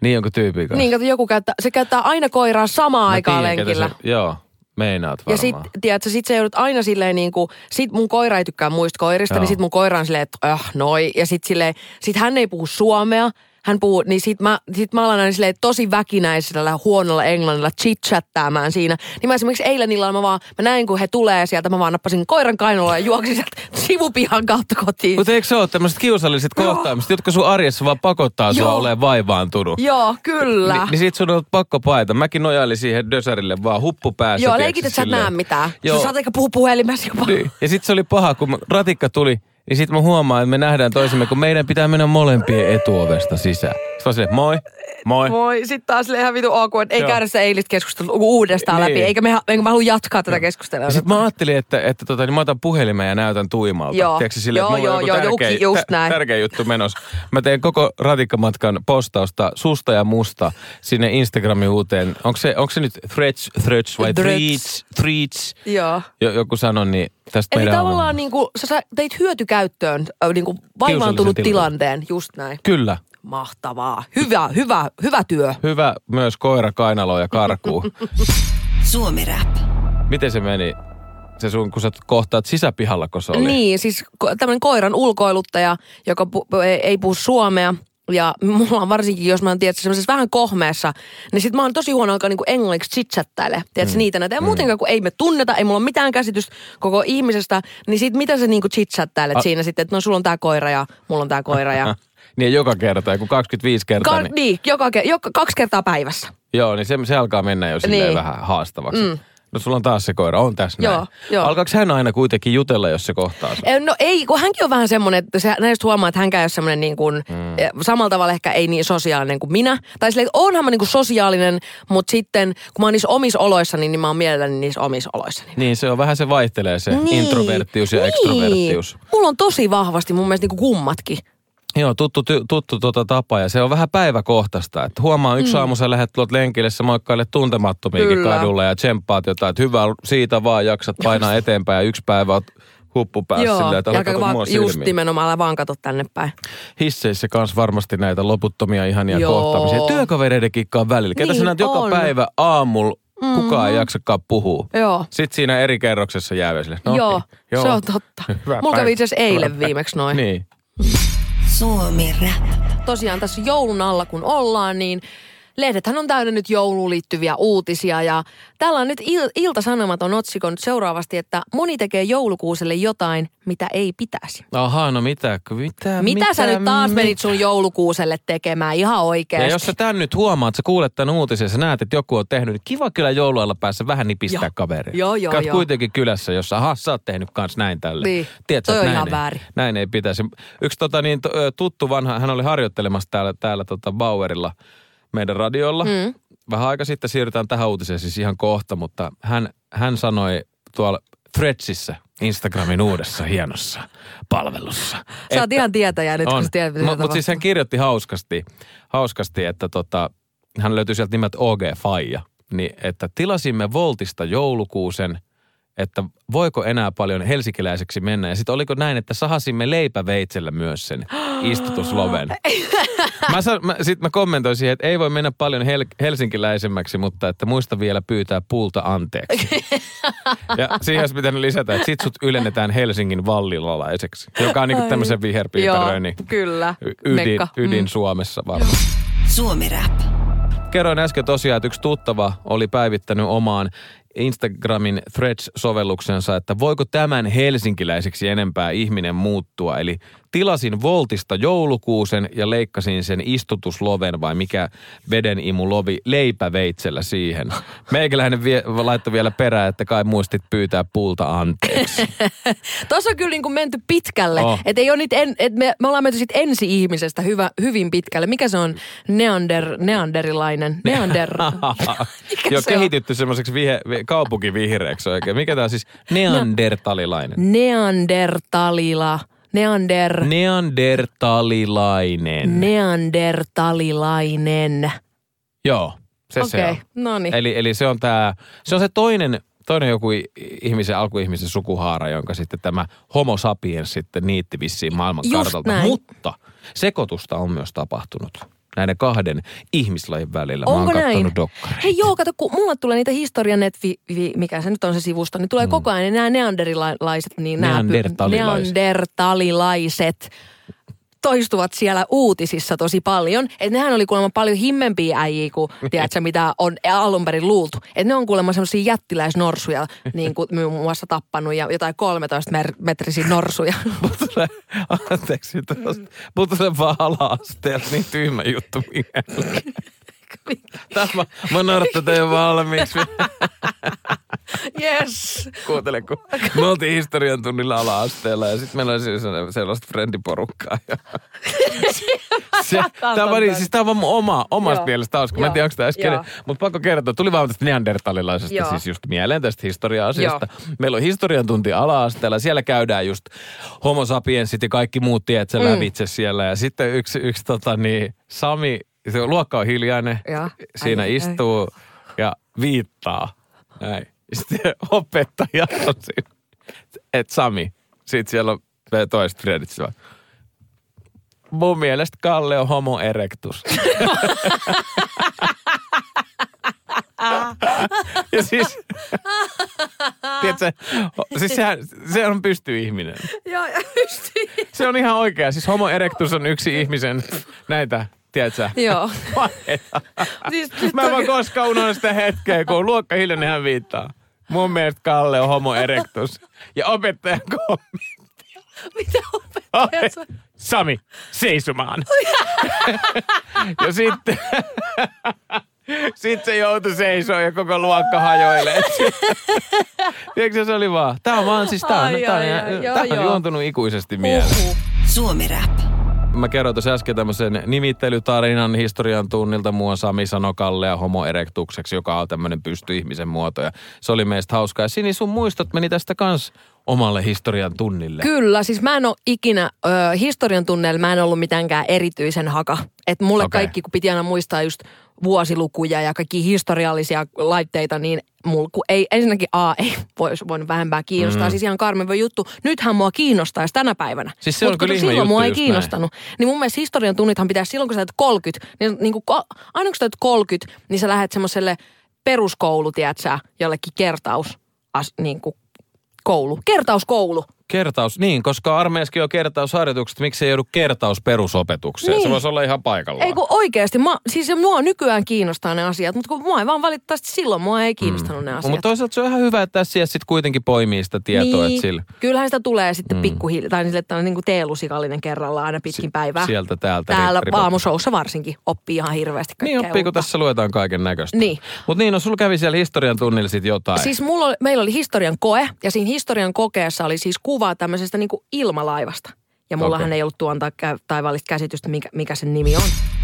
Niin, onko tyyppi kanssa? Niin, kato, joku käyttää, se käyttää aina koiraa samaan aikaan lenkillä. Se, joo. Meinaat varmaan. Ja sit, tiedätkö, sit sä joudut aina silleen niin kuin, sit mun koira ei tykkää muista koirista, niin Joo. niin sit mun koira on silleen, että äh, noi. Ja sit silleen, sit hän ei puhu suomea, hän puhuu, niin sit mä, sit mä alan aina tosi väkinäisellä huonolla englannilla chit-chattaamaan siinä. Niin mä esimerkiksi eilen illalla mä vaan, mä näin kun he tulee sieltä, mä vaan nappasin koiran kainaloa ja juoksin sieltä sivupihan kautta kotiin. Mutta eikö se ole tämmöiset kiusalliset kohtaamiset, jotka sun arjessa vaan pakottaa sua olemaan vaivaantunut? Joo, kyllä. Ni, niin sit sun on pakko paeta. Mäkin nojailin siihen dösärille vaan huppu päässä. Joo, leikit, että sä et näe mitään. Joo. Sä saat eikä puhu puhelimessa jopa. Niin. Ja sit se oli paha, kun ratikka tuli, niin sitten mä huomaan, että me nähdään toisemme, kun meidän pitää mennä molempien etuovesta sisään. Sitten mä moi. Moi. Moi. Sitten taas ihan vitu ok, että ei Joo. käydä se eilistä keskustelua uudestaan niin. läpi, eikä me, eikä mä halua jatkaa tätä keskustelua. Sitten mä ajattelin, että, että tota, niin mä otan puhelimen ja näytän tuimalta. Joo, Tiedätkö, sille, joo, että joo, joo, tärkeä, just näin. tärkeä juttu menossa. Mä teen koko ratikkamatkan postausta susta ja musta sinne Instagramin uuteen. Onko se, onko se nyt threads, threads vai threads, threads? Joo. Joku sanoi, niin tästä Eli tavallaan niin kuin, sä teit hyötykäyttöön niin kuin vaivaantunut tilanteen, just näin. Kyllä. Mahtavaa. Hyvä, hyvä, hyvä työ. Hyvä myös koira kainalo ja karkuu. Suomi Rap. Miten se meni? Se sun, kun sä kohtaat sisäpihalla, kun se oli? Niin, siis tämmöinen koiran ulkoiluttaja, joka pu- ei, ei puhu suomea. Ja mulla on varsinkin, jos mä oon tietysti semmoisessa vähän kohmeessa, niin sit mä oon tosi huono alkaa niinku englanniksi chitchattaile. Tiedätkö mm. niitä näitä. Ja mm. muutenkaan, kun ei me tunneta, ei mulla ole mitään käsitystä koko ihmisestä, niin sit mitä sä niinku chitchattailet A- siinä sitten, että no sulla on tää koira ja mulla on tää koira ja... niin joka kerta, kun 25 kertaa. Ka- niin, niin joka, joka, kaksi kertaa päivässä. Joo, niin se, se alkaa mennä jo silleen niin. vähän haastavaksi. Mm. No sulla on taas se koira, on tässä näin. Joo, joo. Alkaako hän aina kuitenkin jutella, jos se kohtaa sen? No ei, kun hänkin on vähän semmoinen, että se, näistä huomaa, että hänkään ei ole semmoinen niin kuin, mm. Eh, samalla tavalla ehkä ei niin sosiaalinen kuin minä. Tai silleen, että onhan mä niin kuin sosiaalinen, mutta sitten kun mä oon niissä omissa oloissa, niin mä oon mielelläni niissä omissa oloissa. Niin, se on vähän se vaihtelee se niin. introverttius ja niin. ekstroverttius. Mulla on tosi vahvasti mun mielestä niin kuin kummatkin. Joo, tuttu, tuttu tuota tapa ja se on vähän päiväkohtaista. Että huomaa yksi mm. aamu sä lähdet tuolta lenkille, sä moikkaille tuntemattomiinkin Kyllä. kadulla ja tsemppaat jotain, että hyvä siitä vaan jaksat painaa eteenpäin ja yksi päivä oot huppu päässä Joo, silleen, että ja vaan, just nimenomaan vaan katot tänne päin. Hisseissä kans varmasti näitä loputtomia ihania Joo. kohtaamisia. Työkavereidenkin välillä. Ketä niin, sä näet joka päivä aamulla Mm-hmm. Kukaan ei jaksakaan puhua. Joo. Sitten siinä eri kerroksessa jää sille. No, joo, niin, joo, se on totta. Mulla kävi itse asiassa eilen viimeksi noin. Niin. Suomi Rap. Tosiaan tässä joulun alla kun ollaan, niin lehdethän on täynnä nyt jouluun liittyviä uutisia ja täällä on nyt il- Ilta-Sanomat on otsikon seuraavasti, että moni tekee joulukuuselle jotain, mitä ei pitäisi. Aha, no mitä? Mitä, mitä, mitä sä nyt taas mit... menit sun joulukuuselle tekemään ihan oikeasti? Ja jos sä tän nyt huomaat, sä kuulet tämän uutisen, sä näet, että joku on tehnyt, niin kiva kyllä joulualla päässä vähän nipistää kaveria. Joo, joo, Käyt joo. kuitenkin kylässä, jossa aha, sä oot tehnyt kans näin tälle. Niin, Tiedätkö, toi on näin ihan ei, väärin. Näin ei pitäisi. Yksi tota niin, tuttu vanha, hän oli harjoittelemassa täällä, täällä tota Bauerilla – meidän radiolla. Mm. Vähän aika sitten siirrytään tähän uutiseen siis ihan kohta, mutta hän, hän sanoi tuolla Threadsissa, Instagramin uudessa hienossa palvelussa. Sä oot ihan tietäjä nyt, on. kun tiedät, Mutta mut siis hän kirjoitti hauskasti, hauskasti että tota, hän löytyi sieltä nimet OG Faija. Niin, että tilasimme Voltista joulukuusen – että voiko enää paljon helsikiläiseksi mennä. Ja sitten oliko näin, että sahasimme leipäveitsellä myös sen istutusloven. mä, mä, sitten mä kommentoin siihen, että ei voi mennä paljon hel, helsinkiläisemmäksi, mutta että muista vielä pyytää puulta anteeksi. ja siihen olisi pitänyt lisätä, että sit sut ylennetään Helsingin vallilalaiseksi, joka on niinku tämmöisen viherpiiperöinnin kyllä. ydin, ydin mm. Suomessa varmaan. Suomi Rap. Kerroin äsken tosiaan, että yksi tuttava oli päivittänyt omaan Instagramin Threads-sovelluksensa, että voiko tämän helsinkiläiseksi enempää ihminen muuttua. Eli tilasin Voltista joulukuusen ja leikkasin sen istutusloven vai mikä vedenimulovi leipäveitsellä siihen. Meikäläinen vie, laittoi vielä perään, että kai muistit pyytää puulta anteeksi. Tuossa on kyllä niin kuin menty pitkälle. Oh. Et ei ole en, et me, me ollaan menty sit ensi-ihmisestä hyvä, hyvin pitkälle. Mikä se on neander, neanderilainen? Neander... Joo, kehitytty semmoiseksi vihe, kaupunkivihreäksi oikein. Mikä tämä on siis neandertalilainen? Neandertalila. Neander... Neandertalilainen. Neandertalilainen. Joo, se okay. se on. No niin. Eli, eli se on tämä, se on se toinen, toinen joku ihmisen, alkuihmisen sukuhaara, jonka sitten tämä homo sapiens sitten niitti vissiin maailman kartalta. Mutta sekoitusta on myös tapahtunut näiden kahden ihmislajin välillä. Onko Mä näin? dokkareita. Hei joo, kato, kun mulla tulee niitä historianet, mikä se nyt on se sivusto, niin tulee mm. koko ajan nämä neanderilaiset, niin nämä neandertalilaiset toistuvat siellä uutisissa tosi paljon. Että nehän oli kuulemma paljon himmempiä äijiä kuin, tiedätkö, mitä on alun perin luultu. Että ne on kuulemma semmoisia jättiläisnorsuja, niin kuin muun muassa tappanut ja jotain 13 mer- metrisiä norsuja. Mutta anteeksi, mutta se vaan ala-asteella niin tyhmä juttu Tämä, mä tätä jo valmiiksi. Yes. Kuuntele, kun me oltiin historian tunnilla ala-asteella ja sitten meillä oli siis sellaista frendiporukkaa. Ja se, tämä on, siis tämä on vaan oma, omasta Joo. mielestä hauska. Mä en tiedä, onko tämä äsken. Mutta pakko kertoa. Tuli vaan tästä neandertalilaisesta Joo. siis just mieleen tästä historia-asiasta. Joo. Meillä on historian tunti ala-asteella. Siellä käydään just homo sapiensit ja kaikki muut tiet se mm. lävitse siellä. Ja sitten yksi, yksi tota niin, Sami, se luokka on hiljainen. Ja. Siinä ai, istuu ai. ja viittaa. Näin. Sitten opettaja on siinä. että Sami, sitten siellä on toiset Fredit Mun mielestä Kalle on homo erectus. ja siis, tiedätkö, siis sehän, se on pysty ihminen. Joo, pystyy. Se on ihan oikea. Siis homo erectus on yksi ihmisen näitä tiedätkö? Joo. siis, Mä en vaan koskaan unohda sitä hetkeä, kun luokka hiljainen hän viittaa. Mun mielestä Kalle on homo erectus. Ja opettaja kommentti. Mitä opettaja Sami, seisomaan. ja sitten... Sitten se joutui seisoo ja koko luokka hajoilee. Tiedätkö se oli vaan? Tää on vaan siis, tää on, ai, tää on, ai, ai, tää on, on juontunut ikuisesti mieleen. Suomi Rap mä kerroin tuossa äsken tämmöisen nimittelytarinan historian tunnilta. Mua Sami sanoi Kallea homo erectukseksi, joka on tämmöinen pysty-ihmisen muoto. Ja se oli meistä hauskaa. Ja Sini, sun muistot meni tästä kans omalle historian tunnille. Kyllä, siis mä en ole ikinä, ö, historian tunneilla mä en ollut mitenkään erityisen haka. Että mulle okay. kaikki, kun piti aina muistaa just vuosilukuja ja kaikki historiallisia laitteita, niin mulla ei, ensinnäkin A ei voisi voinut vähempää kiinnostaa. Mm. Siis ihan karmiva juttu. Nythän mua kiinnostaisi tänä päivänä. Siis se on kyllä silloin mua ei kiinnostanut. Näin. Niin mun mielestä historian tunnithan pitäisi silloin, kun sä 30, niin, niin kuin, aina kun sä 30, niin sä lähdet semmoiselle peruskoulu, tiedätkö, jollekin kertaus, as, niin kuin koulu. Kertauskoulu. Kertaus, niin, koska armeijaskin on kertausharjoitukset, miksi ei joudu kertaus perusopetukseen? Niin. Se voisi olla ihan paikallaan. Ei kun oikeasti, mä, siis mua nykyään kiinnostaa ne asiat, mutta kun mua ei vaan valitettavasti silloin mua ei kiinnostanut mm. ne asiat. Mutta toisaalta se on ihan hyvä, että tässä sitten kuitenkin poimii sitä tietoa. Niin. Sillä... Kyllähän sitä tulee sitten mm. pikkuhiljaa, tai sille, että on niin kuin teelusikallinen kerralla aina pitkin si- päivää. Sieltä täältä. Täällä aamusoussa varsinkin oppii ihan hirveästi Niin oppii, kun tässä luetaan kaiken näköistä. Niin. Mutta niin, no sulla kävi siellä historian tunnilla sitten jotain. Siis mulla oli, meillä oli historian koe, ja siinä historian kokeessa oli siis kuva tämmöisestä niin kuin ilmalaivasta. Ja mullahan okay. ei ollut tuonta taivaallista käsitystä, mikä, mikä sen nimi on.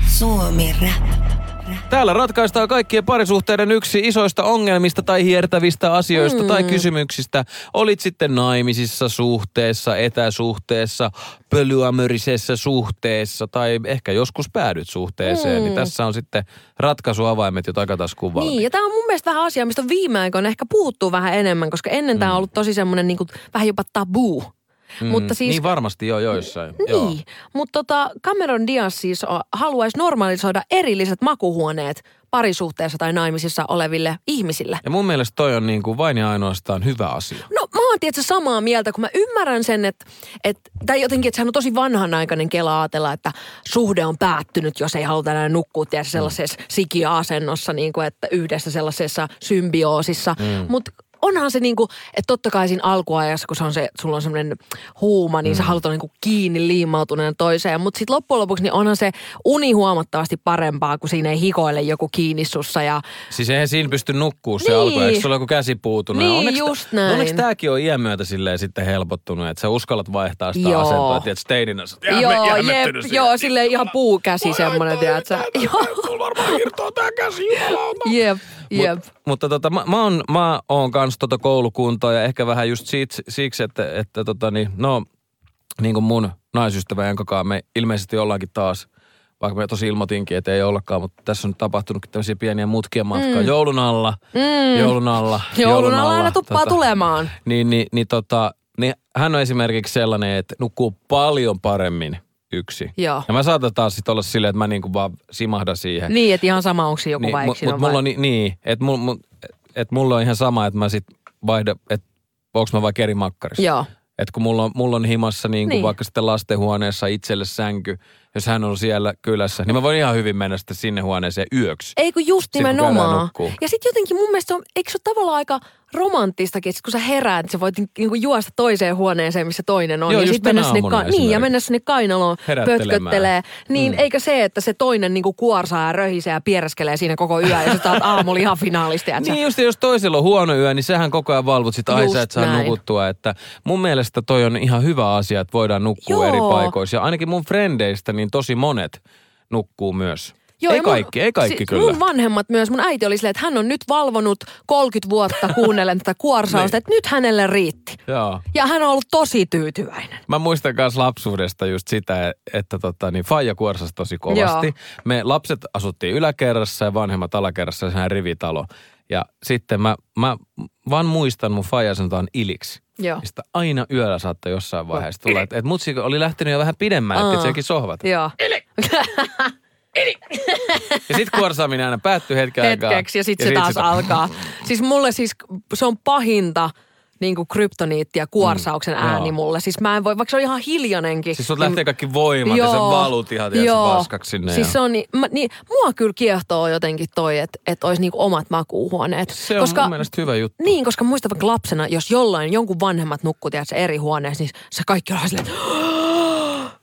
Suomi Rap. Täällä ratkaistaan kaikkien parisuhteiden yksi isoista ongelmista tai hiertävistä asioista mm. tai kysymyksistä. Olit sitten naimisissa suhteessa, etäsuhteessa, pölyamörisessä suhteessa tai ehkä joskus päädyt suhteeseen. Mm. Niin tässä on sitten ratkaisuavaimet jo takataskuun valmiin. Niin, ja tämä on mun mielestä vähän asia, mistä viime aikoina ehkä puhuttuu vähän enemmän, koska ennen mm. tämä on ollut tosi semmoinen niin vähän jopa tabuu. Mm, mutta siis, niin varmasti jo joissain. Niin, Joo. mutta tota, Cameron Diaz siis haluaisi normalisoida erilliset makuhuoneet parisuhteessa tai naimisissa oleville ihmisille. Ja mun mielestä toi on niin kuin vain ja ainoastaan hyvä asia. No mä oon tietysti samaa mieltä, kun mä ymmärrän sen, että, että tai jotenkin, että sehän on tosi vanhanaikainen kela ajatella, että suhde on päättynyt, jos ei haluta enää nukkua tietysti sellaisessa mm. sikiä-asennossa, niin kuin, että yhdessä sellaisessa symbioosissa. Mm. Mutta onhan se niinku, että totta kai siinä alkuajassa, kun se on se, sulla on semmoinen huuma, niin mm. sä haluat olla niinku kiinni liimautuneen toiseen. Mutta sitten loppujen lopuksi niin onhan se uni huomattavasti parempaa, kun siinä ei hikoile joku kiinni sussa. Ja... Siis eihän siinä pysty nukkuu se niin. alku, eikö sulla joku käsi puutunut? Niin, onneksi, just näin. Onneksi tämäkin on iän myötä silleen sitten helpottunut, että sä uskallat vaihtaa sitä joo. asentoa. Että steininä sä joo, jep, joo, sille ihan puukäsi semmoinen, tiedätkö? Joo. Mulla varmaan irtoaa tää käsi, Jep. Jep. Mut, mutta tota, mä, mä, oon, mä oon kans tota koulukuntoa ja ehkä vähän just siksi, siksi että, että tota niin, no niin kuin mun naisystävä, jonka me ilmeisesti ollaankin taas – vaikka me tosi ilmoitinkin, että ei ollakaan, mutta tässä on tapahtunut tämmöisiä pieniä mutkia matkaa. Mm. Joulun alla, mm. joulun alla. Joulun alla aina tuppaa tota, tulemaan. Niin, niin, niin, tota, niin hän on esimerkiksi sellainen, että nukkuu paljon paremmin yksi. Joo. Ja mä saatan taas sit olla silleen, että mä niinku vaan simahdan siihen. Niin, että ihan sama, onko joku niin, vai yksin mut, mulla on, niin, että mulla, et mulla on ihan sama, että mä sit vaihdan, että onko mä vaikka eri makkarissa. Joo. Että kun mulla on, mulla on himassa niin kuin niin. vaikka sitten lastenhuoneessa itselle sänky, jos hän on siellä kylässä, niin mä voin ihan hyvin mennä sitten sinne huoneeseen yöksi. Ei kun just nimenomaan. Ja sitten jotenkin mun mielestä on, eikö se ole tavallaan aika romanttistakin, että kun sä heräät, että sä voit niinku juosta toiseen huoneeseen, missä toinen on. Joo, ja sitten mennä sinne, ka- niin, ja mennä sinne kainaloon pötköttelee. Niin mm. eikä se, että se toinen niinku kuorsaa ja röhisee ja piereskelee siinä koko yö ja sä taat aamulla ihan finaalisti. Niin just, jos toisella on huono yö, niin sähän koko ajan valvot sitä, ai sä et saa näin. nukuttua. Että mun mielestä toi on ihan hyvä asia, että voidaan nukkua Joo. eri paikoissa. Ja ainakin mun frendeistä niin tosi monet nukkuu myös. Joo, ei kaikki, mun, ei kaikki si- kyllä. Mun vanhemmat myös, mun äiti oli silleen, että hän on nyt valvonut 30 vuotta kuunnellen tätä kuorsausta, niin. että nyt hänelle riitti. Joo. Ja hän on ollut tosi tyytyväinen. Mä muistan myös lapsuudesta just sitä, että tota, niin Faija kuorsasi tosi kovasti. Joo. Me lapset asuttiin yläkerrassa ja vanhemmat alakerrassa, sehän rivitalo. Ja sitten mä, mä vaan muistan mun Faija sanotaan iliksi. Joo. Mistä aina yöllä saattaa jossain vaiheessa tulla. Että et mutsi oli lähtenyt jo vähän pidemmälle, että sekin sohvat. Joo. Ja sitten kuorsaaminen aina päättyy hetken Hetkeksi ja sitten se sit taas sit... alkaa. Siis mulle siis se on pahinta niin kuin kryptoniitti ja kuorsauksen mm, ääni joo. mulle. Siis mä en voi, vaikka se on ihan hiljainenkin. Siis sut niin, lähtee kaikki voimat joo, ja sä valut ihan joo. paskaksi sinne. Siis se on niin, mä, niin, mua kyllä kiehtoo jotenkin toi, että et olisi niin omat makuuhuoneet. Se koska, on mun mielestä hyvä juttu. Niin, koska muista vaikka lapsena, jos jollain, jonkun vanhemmat nukkuu eri huoneessa, niin se kaikki on silleen,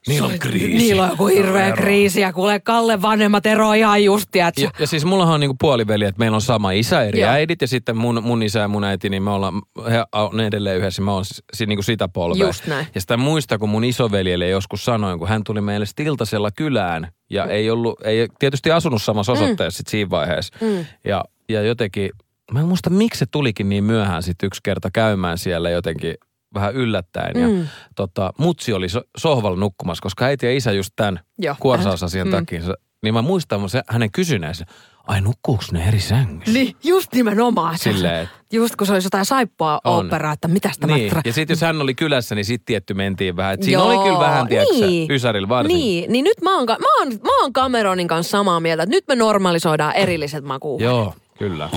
Niillä on kriisi. Niillä on joku hirveä kriisi ja kuule Kalle vanhemmat eroa ihan just, Ja, ja siis mullahan on niinku puoliveli, että meillä on sama isä, eri Joo. äidit ja sitten mun, mun isä ja mun äiti, niin me ollaan, he on edelleen yhdessä, mä oon siis, niinku sitä polvea. Just näin. Ja sitä muista, kun mun isoveljelle joskus sanoin, kun hän tuli meille Stiltasella kylään ja mm. ei ollut, ei tietysti asunut samassa mm. osoitteessa mm. sit siinä vaiheessa. Mm. Ja, ja jotenkin, mä en muista miksi se tulikin niin myöhään sitten yksi kerta käymään siellä jotenkin vähän yllättäen. Mm. Ja tota, mutsi oli so, sohvalla nukkumassa, koska äiti ja isä just tämän kuorsausasian mm. takia. Niin mä muistan se, hänen kysyneensä, ai nukkuuks ne eri sängyssä? Niin, just nimenomaan. Silleen, just kun se olisi jotain saippua operaa, että mitä sitä niin. Tra- ja sitten jos hän oli kylässä, niin sitten tietty mentiin vähän. Et siinä Joo, oli kyllä vähän, tiedätkö, niin. Ysärillä varsin. Niin, niin nyt mä oon, mä, oon, mä oon Cameronin kanssa samaa mieltä, että nyt me normalisoidaan erilliset makuuhuoneet. Joo, kyllä.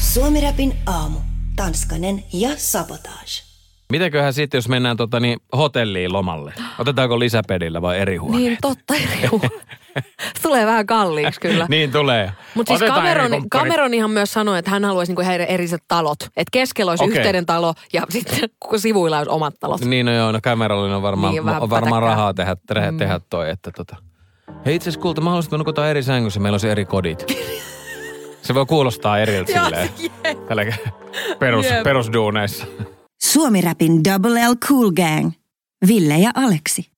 Suomirapin aamu. Tanskanen ja sabotage. Mitäköhän sitten, jos mennään tota, niin, hotelliin lomalle? Otetaanko lisäpedillä vai eri huoneet? Niin, totta. tulee vähän kalliiksi kyllä. niin tulee. Mutta siis Cameron, Cameron ihan myös sanoi, että hän haluaisi niinku heidän eriset talot. Että keskellä olisi okay. yhteinen talo ja sitten sivuilla olisi omat talot. Niin no joo, no Cameronilla on varmaan, niin, on varmaan rahaa tehdä, tehdä, mm. tehdä toi. Että tota. Hei itse asiassa kulta, mä haluaisin, että nukutaan eri sängyssä, meillä olisi eri kodit. Se voi kuulostaa eriltä silleen. Tällä perus, perusduuneissa. Suomi Rapin Double L Cool Gang. Ville ja Aleksi.